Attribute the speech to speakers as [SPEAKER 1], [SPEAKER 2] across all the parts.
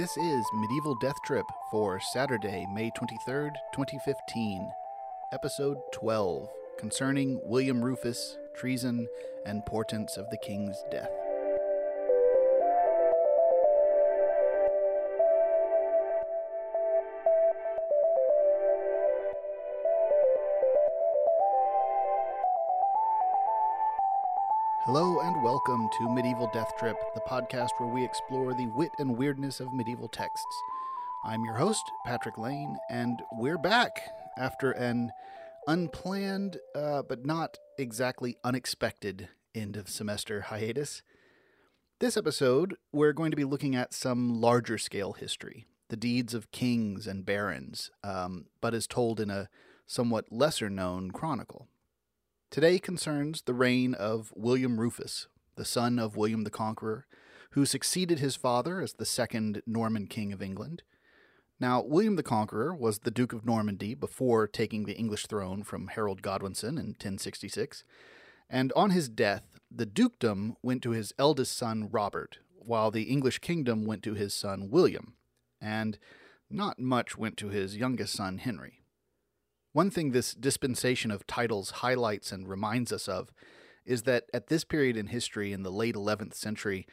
[SPEAKER 1] This is Medieval Death Trip for Saturday, May 23rd, 2015, Episode 12, concerning William Rufus, treason, and portents of the king's death. Hello and welcome to Medieval Death Trip, the podcast where we explore the wit and weirdness of medieval texts. I'm your host, Patrick Lane, and we're back after an unplanned uh, but not exactly unexpected end of semester hiatus. This episode, we're going to be looking at some larger scale history, the deeds of kings and barons, um, but as told in a somewhat lesser known chronicle. Today concerns the reign of William Rufus, the son of William the Conqueror, who succeeded his father as the second Norman king of England. Now, William the Conqueror was the Duke of Normandy before taking the English throne from Harold Godwinson in 1066, and on his death, the dukedom went to his eldest son Robert, while the English kingdom went to his son William, and not much went to his youngest son Henry. One thing this dispensation of titles highlights and reminds us of is that at this period in history, in the late 11th century,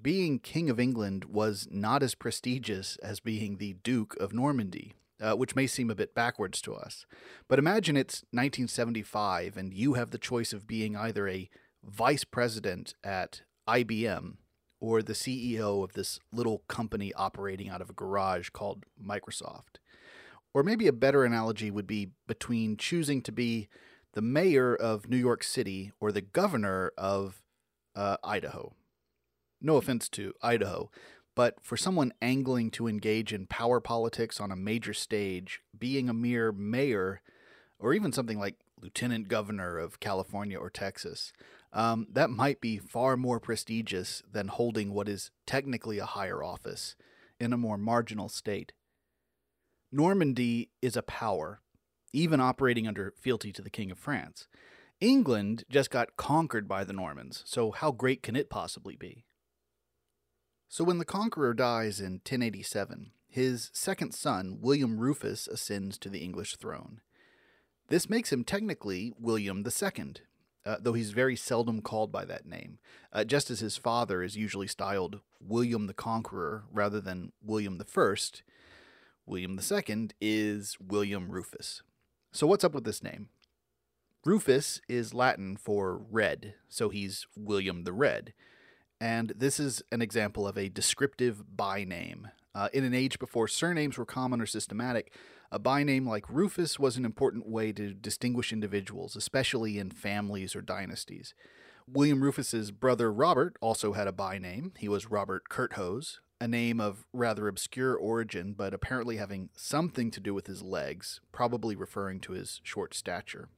[SPEAKER 1] being King of England was not as prestigious as being the Duke of Normandy, uh, which may seem a bit backwards to us. But imagine it's 1975 and you have the choice of being either a vice president at IBM or the CEO of this little company operating out of a garage called Microsoft. Or maybe a better analogy would be between choosing to be the mayor of New York City or the governor of uh, Idaho. No offense to Idaho, but for someone angling to engage in power politics on a major stage, being a mere mayor, or even something like lieutenant governor of California or Texas, um, that might be far more prestigious than holding what is technically a higher office in a more marginal state. Normandy is a power, even operating under fealty to the King of France. England just got conquered by the Normans, so how great can it possibly be? So when the conqueror dies in 1087, his second son, William Rufus, ascends to the English throne. This makes him technically William II, uh, though he's very seldom called by that name, uh, just as his father is usually styled William the Conqueror rather than William the First. William II is William Rufus. So, what's up with this name? Rufus is Latin for red, so he's William the Red. And this is an example of a descriptive byname. Uh, in an age before surnames were common or systematic, a byname like Rufus was an important way to distinguish individuals, especially in families or dynasties. William Rufus's brother Robert also had a byname. He was Robert Curthose, a name of rather obscure origin, but apparently having something to do with his legs, probably referring to his short stature.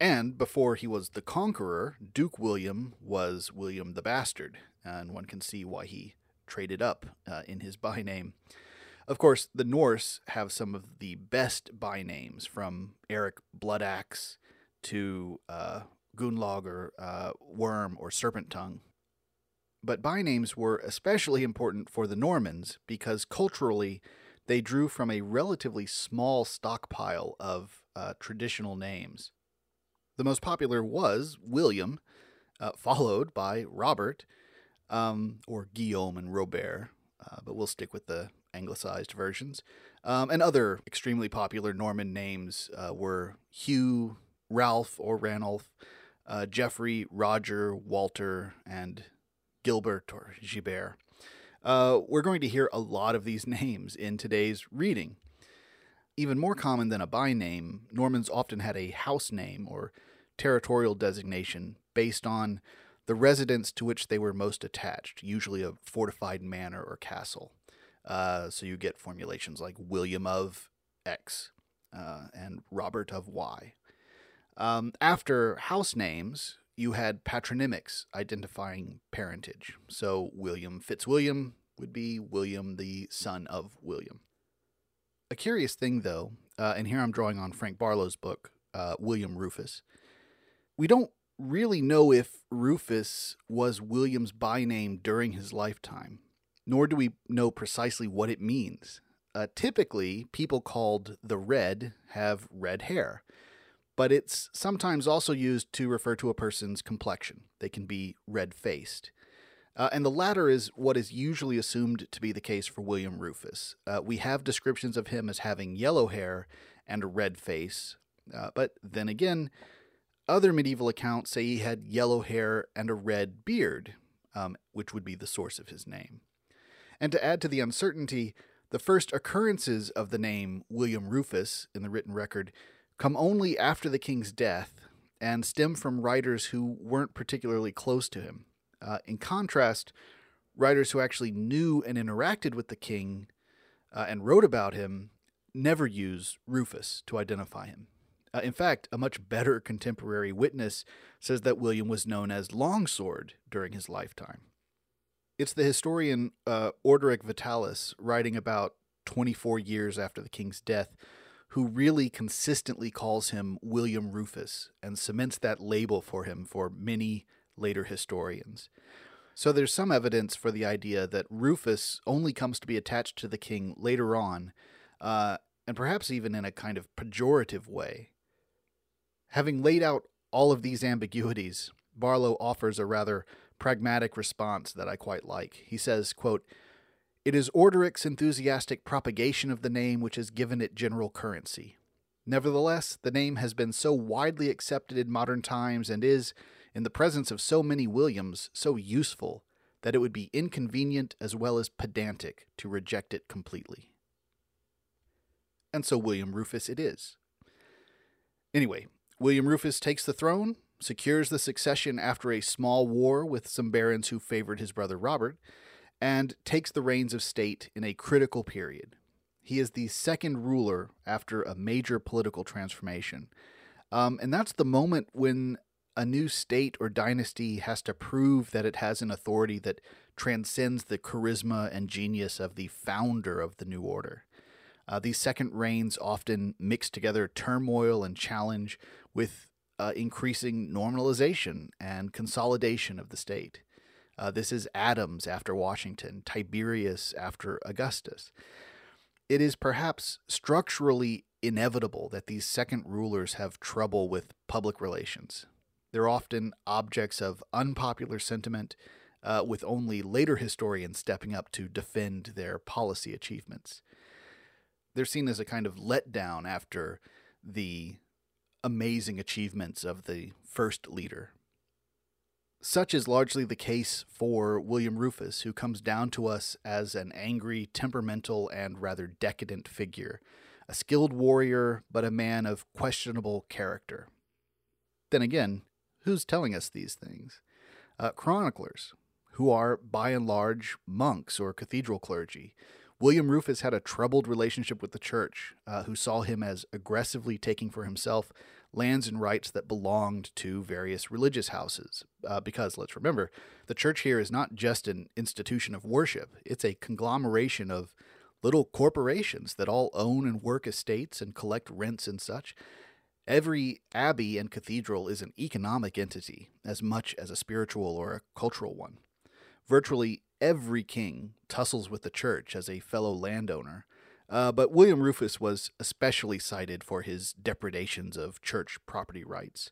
[SPEAKER 1] And before he was the conqueror, Duke William was William the Bastard, and one can see why he traded up uh, in his by name. Of course, the Norse have some of the best by names, from Eric Bloodaxe to uh, or uh, Worm or Serpent Tongue, but bynames were especially important for the Normans because culturally they drew from a relatively small stockpile of uh, traditional names. The most popular was William, uh, followed by Robert, um, or Guillaume and Robert, uh, but we'll stick with the anglicized versions. Um, and other extremely popular Norman names uh, were Hugh, Ralph or Ranulph, uh, Geoffrey, Roger, Walter, and Gilbert or Gilbert. Uh, we're going to hear a lot of these names in today's reading. Even more common than a by name, Normans often had a house name or territorial designation based on the residence to which they were most attached, usually a fortified manor or castle. Uh, so you get formulations like William of X uh, and Robert of Y. Um, after house names, you had patronymics identifying parentage. So William Fitzwilliam would be William, the son of William. A curious thing, though, uh, and here I'm drawing on Frank Barlow's book, uh, William Rufus. We don't really know if Rufus was William's by name during his lifetime. nor do we know precisely what it means. Uh, typically, people called the red have red hair, but it's sometimes also used to refer to a person's complexion. They can be red faced. Uh, and the latter is what is usually assumed to be the case for William Rufus. Uh, we have descriptions of him as having yellow hair and a red face, uh, but then again, other medieval accounts say he had yellow hair and a red beard, um, which would be the source of his name. And to add to the uncertainty, the first occurrences of the name William Rufus in the written record come only after the king's death and stem from writers who weren't particularly close to him. Uh, in contrast, writers who actually knew and interacted with the king uh, and wrote about him never use Rufus to identify him. Uh, in fact, a much better contemporary witness says that William was known as Longsword during his lifetime. It's the historian uh, Orderic Vitalis, writing about 24 years after the king's death, who really consistently calls him William Rufus and cements that label for him for many later historians. So there's some evidence for the idea that Rufus only comes to be attached to the king later on, uh, and perhaps even in a kind of pejorative way. Having laid out all of these ambiguities, Barlow offers a rather pragmatic response that I quite like. He says, quote, It is Orderic's enthusiastic propagation of the name which has given it general currency. Nevertheless, the name has been so widely accepted in modern times and is, in the presence of so many Williams, so useful that it would be inconvenient as well as pedantic to reject it completely. And so William Rufus it is. Anyway, William Rufus takes the throne, secures the succession after a small war with some barons who favored his brother Robert, and takes the reins of state in a critical period. He is the second ruler after a major political transformation. Um, and that's the moment when a new state or dynasty has to prove that it has an authority that transcends the charisma and genius of the founder of the new order. Uh, these second reigns often mix together turmoil and challenge with uh, increasing normalization and consolidation of the state. Uh, this is Adams after Washington, Tiberius after Augustus. It is perhaps structurally inevitable that these second rulers have trouble with public relations. They're often objects of unpopular sentiment, uh, with only later historians stepping up to defend their policy achievements. They're seen as a kind of letdown after the amazing achievements of the first leader. Such is largely the case for William Rufus, who comes down to us as an angry, temperamental, and rather decadent figure, a skilled warrior, but a man of questionable character. Then again, who's telling us these things? Uh, chroniclers, who are by and large monks or cathedral clergy, William Rufus had a troubled relationship with the church, uh, who saw him as aggressively taking for himself lands and rights that belonged to various religious houses. Uh, because let's remember, the church here is not just an institution of worship, it's a conglomeration of little corporations that all own and work estates and collect rents and such. Every abbey and cathedral is an economic entity as much as a spiritual or a cultural one. Virtually every king tussles with the church as a fellow landowner, uh, but William Rufus was especially cited for his depredations of church property rights.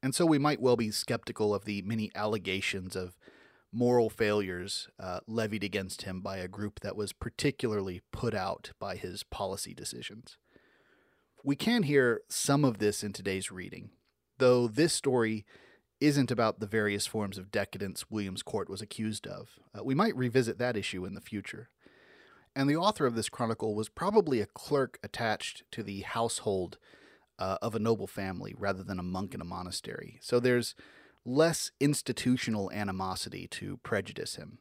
[SPEAKER 1] And so we might well be skeptical of the many allegations of moral failures uh, levied against him by a group that was particularly put out by his policy decisions. We can hear some of this in today's reading, though this story isn't about the various forms of decadence William's court was accused of. Uh, we might revisit that issue in the future. And the author of this chronicle was probably a clerk attached to the household uh, of a noble family rather than a monk in a monastery. So there's less institutional animosity to prejudice him.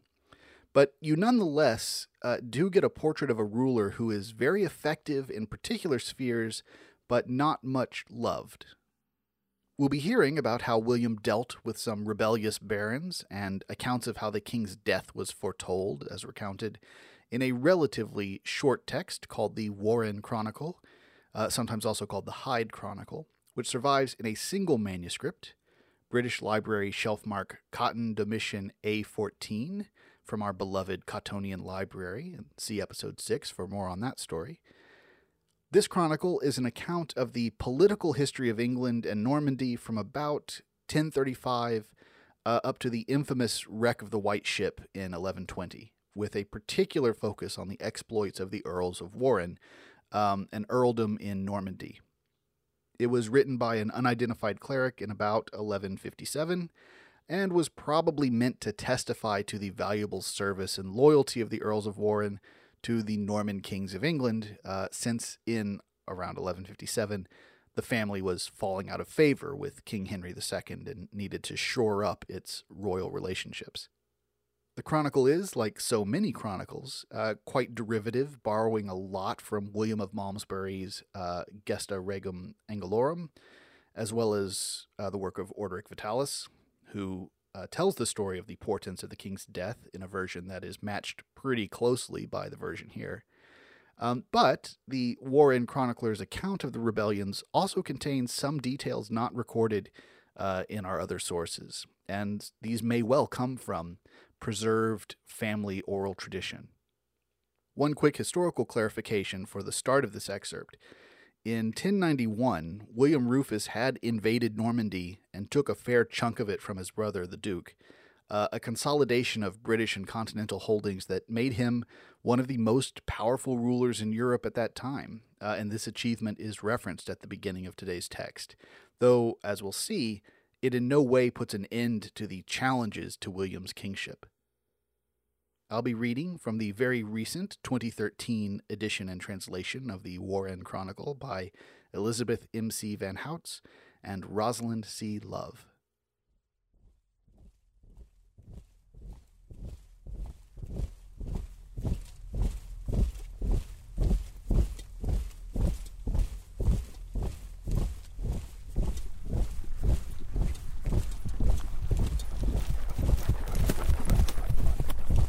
[SPEAKER 1] But you nonetheless uh, do get a portrait of a ruler who is very effective in particular spheres, but not much loved. We'll be hearing about how William dealt with some rebellious barons and accounts of how the king's death was foretold, as recounted in a relatively short text called the Warenne Chronicle, uh, sometimes also called the Hyde Chronicle, which survives in a single manuscript, British Library shelf mark Cotton Domitian A14, from our beloved Cottonian library and see episode 6 for more on that story. This chronicle is an account of the political history of England and Normandy from about 1035 uh, up to the infamous wreck of the White Ship in 1120, with a particular focus on the exploits of the Earls of Warenne, um, an earldom in Normandy. It was written by an unidentified cleric in about 1157 and was probably meant to testify to the valuable service and loyalty of the Earls of Warenne to the Norman kings of England, uh, since in around 1157 the family was falling out of favor with King Henry II and needed to shore up its royal relationships. The chronicle is, like so many chronicles, uh, quite derivative, borrowing a lot from William of Malmesbury's uh, Gesta Regum Anglorum, as well as uh, the work of Orderic Vitalis, who uh, tells the story of the portents of the king's death in a version that is matched pretty closely by the version here. Um, but the Warenne Chronicler's account of the rebellions also contains some details not recorded uh, in our other sources, and these may well come from preserved family oral tradition. One quick historical clarification for the start of this excerpt in 1091, William Rufus had invaded Normandy and took a fair chunk of it from his brother, the Duke, uh, a consolidation of British and continental holdings that made him one of the most powerful rulers in Europe at that time. Uh, and this achievement is referenced at the beginning of today's text, though, as we'll see, it in no way puts an end to the challenges to William's kingship. I'll be reading from the very recent 2013 edition and translation of the Warenne Chronicle by Elizabeth M.C. Van Houts and Rosalind C. Love.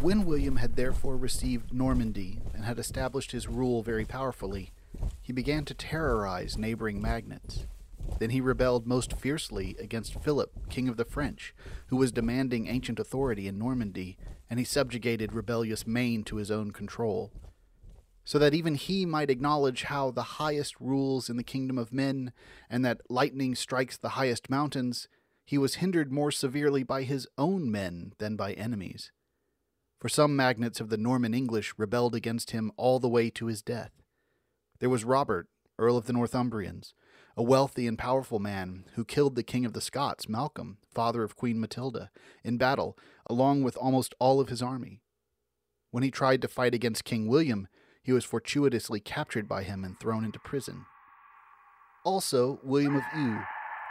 [SPEAKER 1] When William had therefore received Normandy and had established his rule very powerfully, he began to terrorize neighboring magnates. Then he rebelled most fiercely against Philip, king of the French, who was demanding ancient authority in Normandy, and he subjugated rebellious Maine to his own control. So that even he might acknowledge how the highest rules in the kingdom of men, and that lightning strikes the highest mountains, he was hindered more severely by his own men than by enemies for some magnates of the Norman English rebelled against him all the way to his death. There was Robert, Earl of the Northumbrians, a wealthy and powerful man who killed the King of the Scots, Malcolm, father of Queen Matilda, in battle, along with almost all of his army. When he tried to fight against King William, he was fortuitously captured by him and thrown into prison. Also, William of Eu,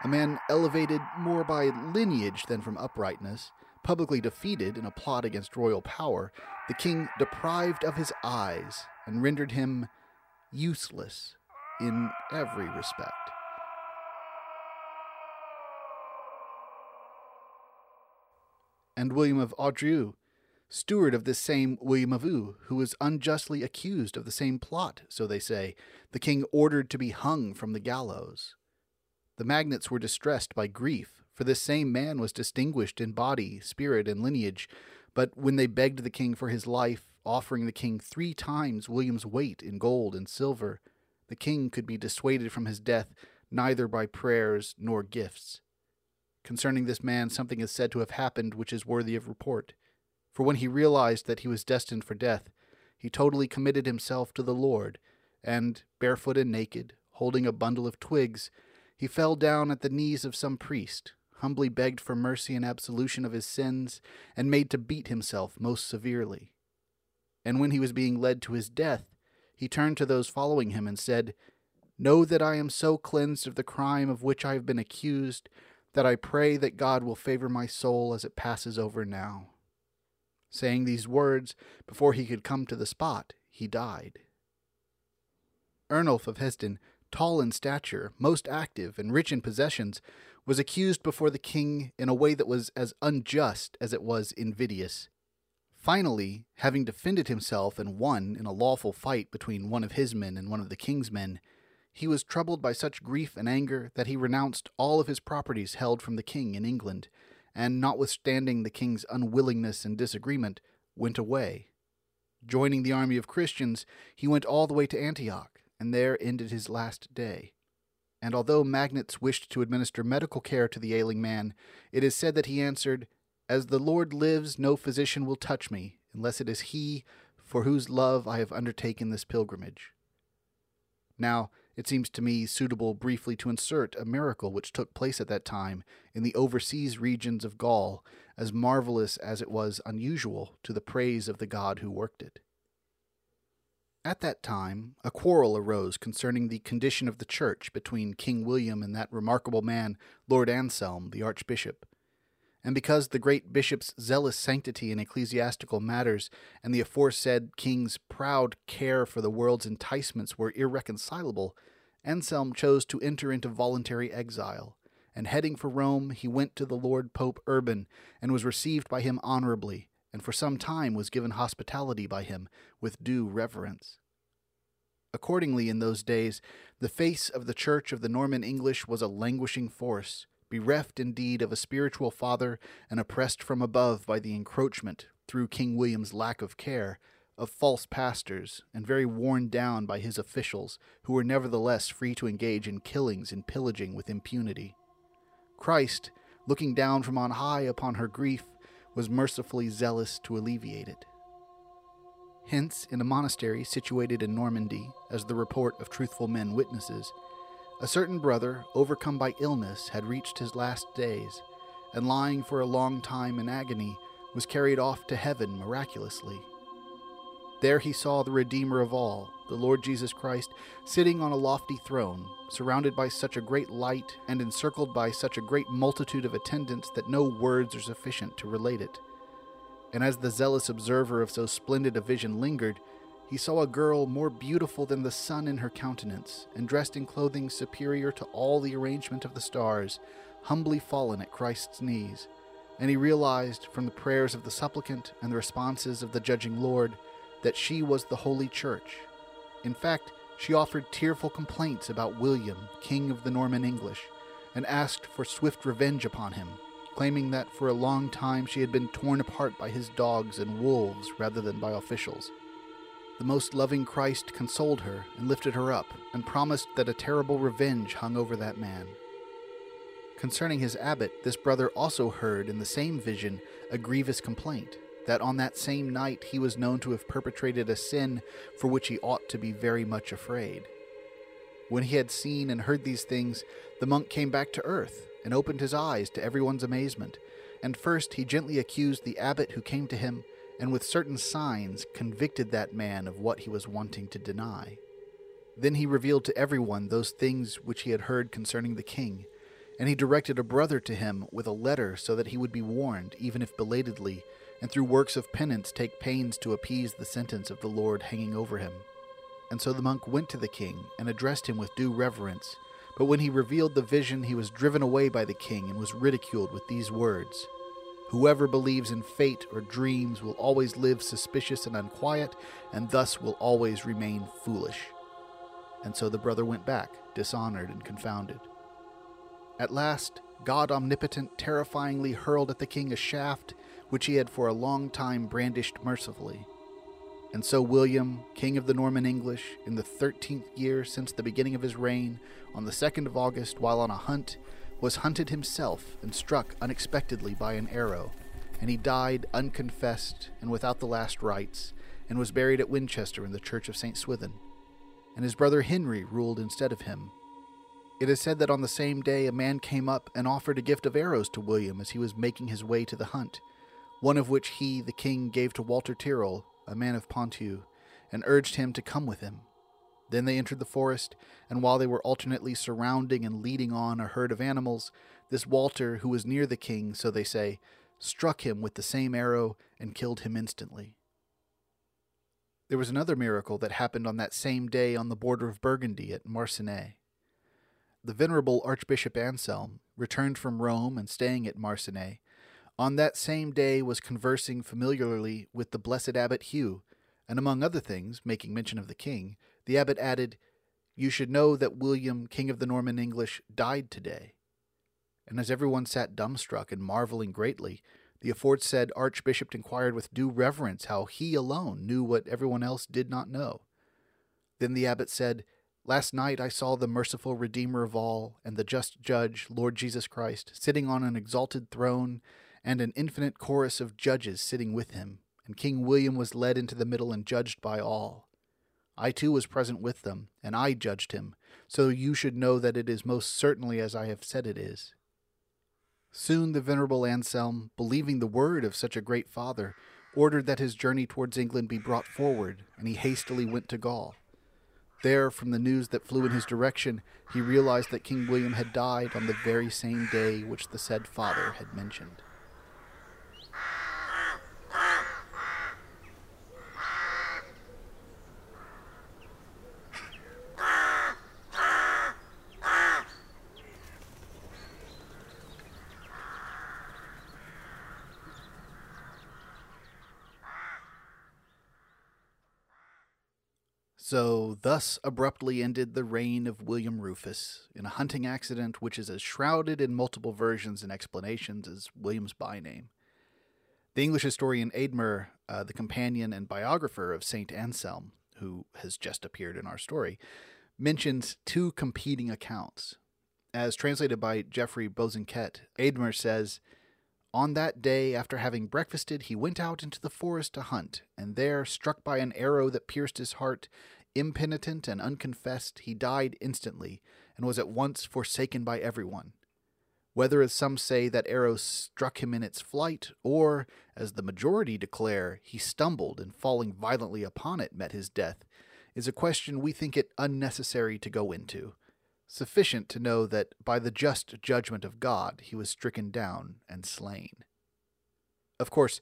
[SPEAKER 1] a man elevated more by lineage than from uprightness, Publicly defeated in a plot against royal power, the king deprived of his eyes and rendered him useless in every respect. And William of Audrieu, steward of this same William of Eu, who was unjustly accused of the same plot, so they say, the king ordered to be hung from the gallows. The magnates were distressed by grief for this same man was distinguished in body, spirit, and lineage. But when they begged the king for his life, offering the king three times William's weight in gold and silver, the king could be dissuaded from his death neither by prayers nor gifts. Concerning this man, something is said to have happened which is worthy of report. For when he realized that he was destined for death, he totally committed himself to the Lord, and, barefoot and naked, holding a bundle of twigs, he fell down at the knees of some priest, humbly begged for mercy and absolution of his sins, and made to beat himself most severely. And when he was being led to his death, he turned to those following him and said, Know that I am so cleansed of the crime of which I have been accused, that I pray that God will favor my soul as it passes over now. Saying these words, before he could come to the spot, he died. Ernulf of Hesdin, tall in stature, most active, and rich in possessions, was accused before the king in a way that was as unjust as it was invidious. Finally, having defended himself and won in a lawful fight between one of his men and one of the king's men, he was troubled by such grief and anger that he renounced all of his properties held from the king in England, and notwithstanding the king's unwillingness and disagreement, went away. Joining the army of Christians, he went all the way to Antioch, and there ended his last day. And although Magnus wished to administer medical care to the ailing man, it is said that he answered, As the Lord lives, no physician will touch me, unless it is he for whose love I have undertaken this pilgrimage. Now, it seems to me suitable briefly to insert a miracle which took place at that time in the overseas regions of Gaul, as marvelous as it was unusual to the praise of the God who worked it. At that time, a quarrel arose concerning the condition of the church between King William and that remarkable man, Lord Anselm, the archbishop. And because the great bishop's zealous sanctity in ecclesiastical matters and the aforesaid king's proud care for the world's enticements were irreconcilable, Anselm chose to enter into voluntary exile. And heading for Rome, he went to the Lord Pope Urban, and was received by him honorably, and for some time was given hospitality by him with due reverence. Accordingly, in those days, the face of the Church of the Norman English was a languishing force bereft indeed of a spiritual father and oppressed from above by the encroachment, through King William's lack of care, of false pastors, and very worn down by his officials, who were nevertheless free to engage in killings and pillaging with impunity. Christ, looking down from on high upon her grief, was mercifully zealous to alleviate it. Hence, in a monastery situated in Normandy, as the report of truthful men witnesses, a certain brother, overcome by illness, had reached his last days, and lying for a long time in agony, was carried off to heaven miraculously. There he saw the Redeemer of all, the Lord Jesus Christ, sitting on a lofty throne, surrounded by such a great light and encircled by such a great multitude of attendants that no words are sufficient to relate it. And as the zealous observer of so splendid a vision lingered, he saw a girl more beautiful than the sun in her countenance, and dressed in clothing superior to all the arrangement of the stars, humbly fallen at Christ's knees. And he realized, from the prayers of the supplicant and the responses of the judging Lord, that she was the Holy Church. In fact, she offered tearful complaints about William, King of the Norman English, and asked for swift revenge upon him, claiming that for a long time she had been torn apart by his dogs and wolves rather than by officials. The most loving Christ consoled her and lifted her up, and promised that a terrible revenge hung over that man. Concerning his abbot, this brother also heard in the same vision a grievous complaint that on that same night he was known to have perpetrated a sin for which he ought to be very much afraid. When he had seen and heard these things, the monk came back to earth and opened his eyes to everyone's amazement. And first he gently accused the abbot who came to him and with certain signs convicted that man of what he was wanting to deny. Then he revealed to everyone those things which he had heard concerning the king, and he directed a brother to him with a letter so that he would be warned, even if belatedly, and through works of penance take pains to appease the sentence of the Lord hanging over him. And so the monk went to the king and addressed him with due reverence. But when he revealed the vision, he was driven away by the king and was ridiculed with these words Whoever believes in fate or dreams will always live suspicious and unquiet, and thus will always remain foolish. And so the brother went back, dishonored and confounded. At last, God Omnipotent terrifyingly hurled at the king a shaft which he had for a long time brandished mercifully. And so William, king of the Norman English, in the thirteenth year since the beginning of his reign, on the second of August, while on a hunt, was hunted himself and struck unexpectedly by an arrow, and he died unconfessed and without the last rites, and was buried at Winchester in the church of St. Swithin. And his brother Henry ruled instead of him. It is said that on the same day a man came up and offered a gift of arrows to William as he was making his way to the hunt, one of which he, the king, gave to Walter Tyrrell, a man of Ponthieu, and urged him to come with him. Then they entered the forest, and while they were alternately surrounding and leading on a herd of animals, this Walter, who was near the king, so they say, struck him with the same arrow and killed him instantly. There was another miracle that happened on that same day on the border of Burgundy at Marcigny. The venerable Archbishop Anselm, returned from Rome and staying at Marcigny, on that same day was conversing familiarly with the blessed abbot Hugh, and among other things, making mention of the king, the abbot added, You should know that William, king of the Norman English, died today. And as everyone sat dumbstruck and marveling greatly, The aforesaid archbishop inquired with due reverence how he alone knew what everyone else did not know. Then the abbot said, Last night I saw the merciful Redeemer of all, and the just Judge, Lord Jesus Christ, sitting on an exalted throne, and an infinite chorus of judges sitting with him, and King William was led into the middle and judged by all. I too was present with them, and I judged him, so you should know that it is most certainly as I have said it is. Soon the venerable Anselm, believing the word of such a great father, ordered that his journey towards England be brought forward, and he hastily went to Gaul. There, from the news that flew in his direction, he realized that King William had died on the very same day which the said father had mentioned. So, thus abruptly ended the reign of William Rufus in a hunting accident which is as shrouded in multiple versions and explanations as William's by name. The English historian Eadmer, uh, the companion and biographer of St. Anselm, who has just appeared in our story, mentions two competing accounts. As translated by Geoffrey Bosanquet, Eadmer says, On that day, after having breakfasted, he went out into the forest to hunt, and there, struck by an arrow that pierced his heart, Impenitent and unconfessed, he died instantly, and was at once forsaken by everyone. Whether, as some say, that arrow struck him in its flight, or, as the majority declare, he stumbled and falling violently upon it met his death, is a question we think it unnecessary to go into. Sufficient to know that by the just judgment of God he was stricken down and slain. Of course,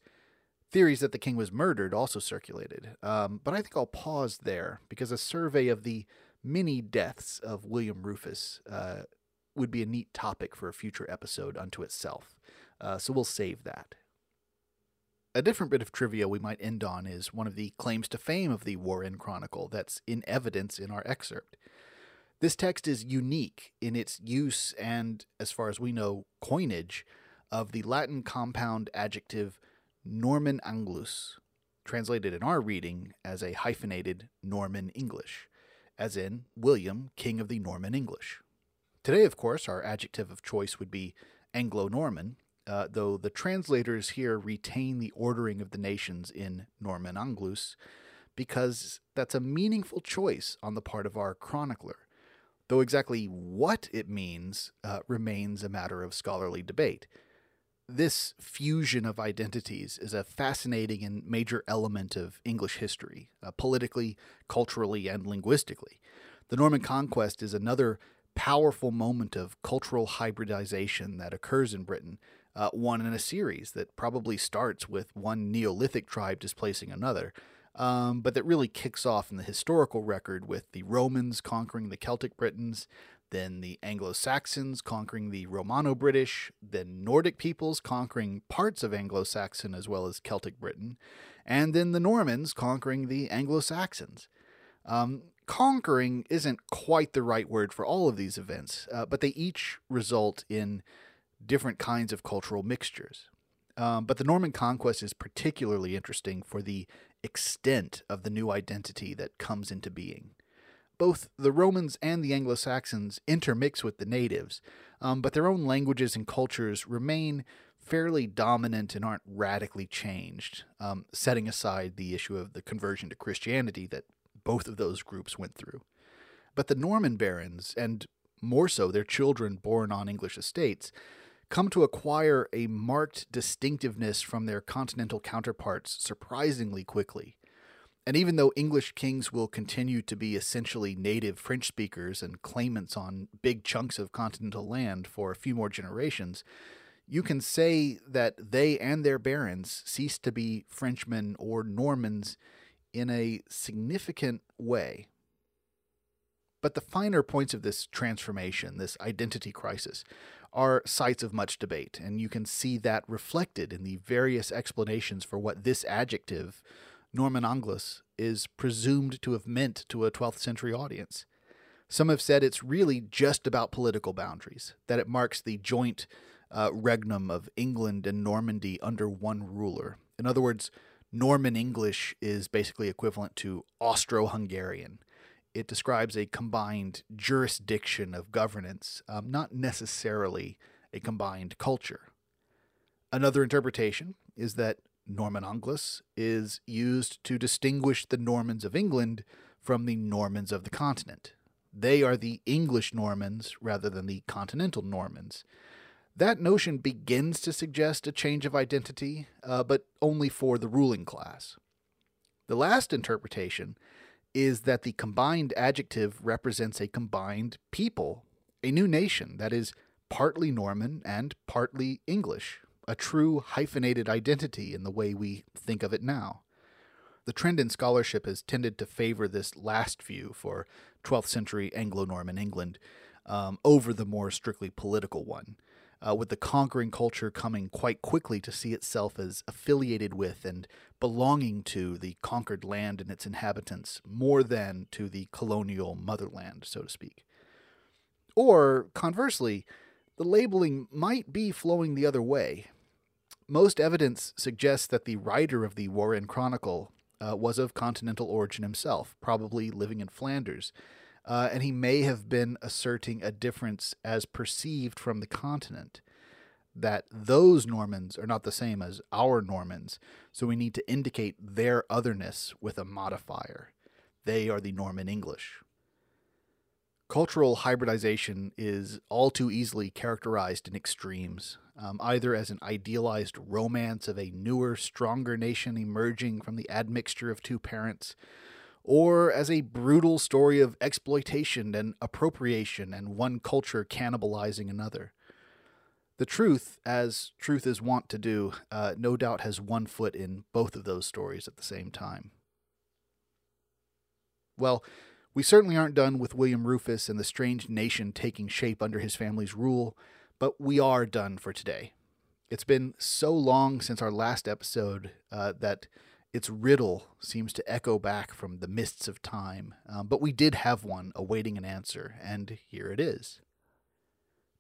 [SPEAKER 1] Theories that the king was murdered also circulated, um, but I think I'll pause there because a survey of the many deaths of William Rufus uh, would be a neat topic for a future episode unto itself. Uh, so we'll save that. A different bit of trivia we might end on is one of the claims to fame of the Warenne Chronicle that's in evidence in our excerpt. This text is unique in its use and, as far as we know, coinage of the Latin compound adjective Norman Anglus, translated in our reading as a hyphenated Norman English, as in William, King of the Norman English. Today, of course, our adjective of choice would be Anglo Norman, uh, though the translators here retain the ordering of the nations in Norman Anglus, because that's a meaningful choice on the part of our chronicler, though exactly what it means uh, remains a matter of scholarly debate this fusion of identities is a fascinating and major element of English history, uh, politically, culturally, and linguistically. The Norman conquest is another powerful moment of cultural hybridization that occurs in Britain, uh, one in a series that probably starts with one Neolithic tribe displacing another, um, but that really kicks off in the historical record with the Romans conquering the Celtic Britons, then the Anglo Saxons conquering the Romano British, then Nordic peoples conquering parts of Anglo Saxon as well as Celtic Britain, and then the Normans conquering the Anglo Saxons. Um, conquering isn't quite the right word for all of these events, uh, but they each result in different kinds of cultural mixtures. Um, but the Norman conquest is particularly interesting for the extent of the new identity that comes into being both the Romans and the Anglo Saxons intermix with the natives, um, but their own languages and cultures remain fairly dominant and aren't radically changed, um, setting aside the issue of the conversion to Christianity that both of those groups went through. But the Norman barons, and more so their children born on English estates, come to acquire a marked distinctiveness from their continental counterparts surprisingly quickly. And even though English kings will continue to be essentially native French speakers and claimants on big chunks of continental land for a few more generations, you can say that they and their barons cease to be Frenchmen or Normans in a significant way. But the finer points of this transformation, this identity crisis, are sites of much debate, and you can see that reflected in the various explanations for what this adjective Norman Anglus is presumed to have meant to a 12th century audience. Some have said it's really just about political boundaries, that it marks the joint uh, regnum of England and Normandy under one ruler. In other words, Norman English is basically equivalent to Austro Hungarian. It describes a combined jurisdiction of governance, um, not necessarily a combined culture. Another interpretation is that Norman Anglus is used to distinguish the Normans of England from the Normans of the continent. They are the English Normans rather than the continental Normans. That notion begins to suggest a change of identity, uh, but only for the ruling class. The last interpretation is that the combined adjective represents a combined people, a new nation that is partly Norman and partly English, a true hyphenated identity in the way we think of it now. The trend in scholarship has tended to favor this last view for 12th century Anglo Norman England um, over the more strictly political one uh, with the conquering culture coming quite quickly to see itself as affiliated with and belonging to the conquered land and its inhabitants more than to the colonial motherland, so to speak. Or, conversely, the labeling might be flowing the other way. Most evidence suggests that the writer of the Warenne Chronicle uh, was of continental origin himself, probably living in Flanders, uh, and he may have been asserting a difference as perceived from the continent. That those Normans are not the same as our Normans, so we need to indicate their otherness with a modifier. They are the Norman English. Cultural hybridization is all too easily characterized in extremes, um, either as an idealized romance of a newer, stronger nation emerging from the admixture of two parents, or as a brutal story of exploitation and appropriation and one culture cannibalizing another. The truth, as truth is wont to do, uh, no doubt has one foot in both of those stories at the same time. Well, we certainly aren't done with William Rufus and the strange nation taking shape under his family's rule, but we are done for today. It's been so long since our last episode uh, that its riddle seems to echo back from the mists of time, um, but we did have one awaiting an answer, and here it is.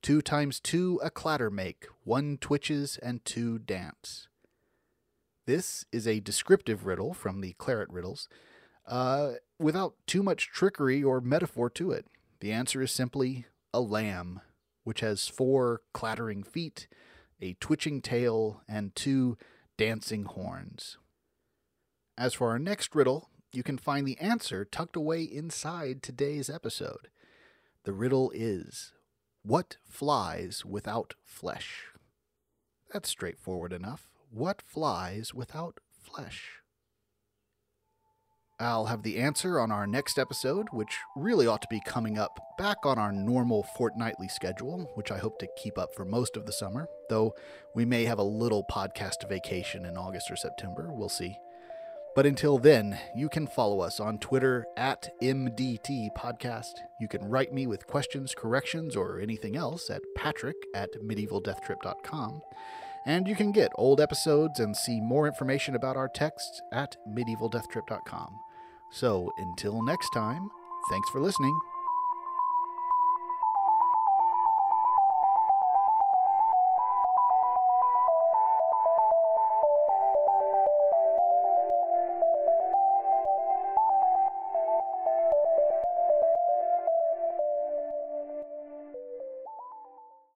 [SPEAKER 1] Two times two a clatter make, one twitches and two dance. This is a descriptive riddle from the Claret Riddles, uh, without too much trickery or metaphor to it. The answer is simply a lamb, which has four clattering feet, a twitching tail, and two dancing horns. As for our next riddle, you can find the answer tucked away inside today's episode. The riddle is What flies without flesh? That's straightforward enough. What flies without flesh? I'll have the answer on our next episode, which really ought to be coming up back on our normal fortnightly schedule, which I hope to keep up for most of the summer, though we may have a little podcast vacation in August or September. We'll see. But until then, you can follow us on Twitter at MDT Podcast. You can write me with questions, corrections, or anything else at patrick at medievaldeathtrip.com. And you can get old episodes and see more information about our texts at medievaldeathtrip.com. So until next time, thanks for listening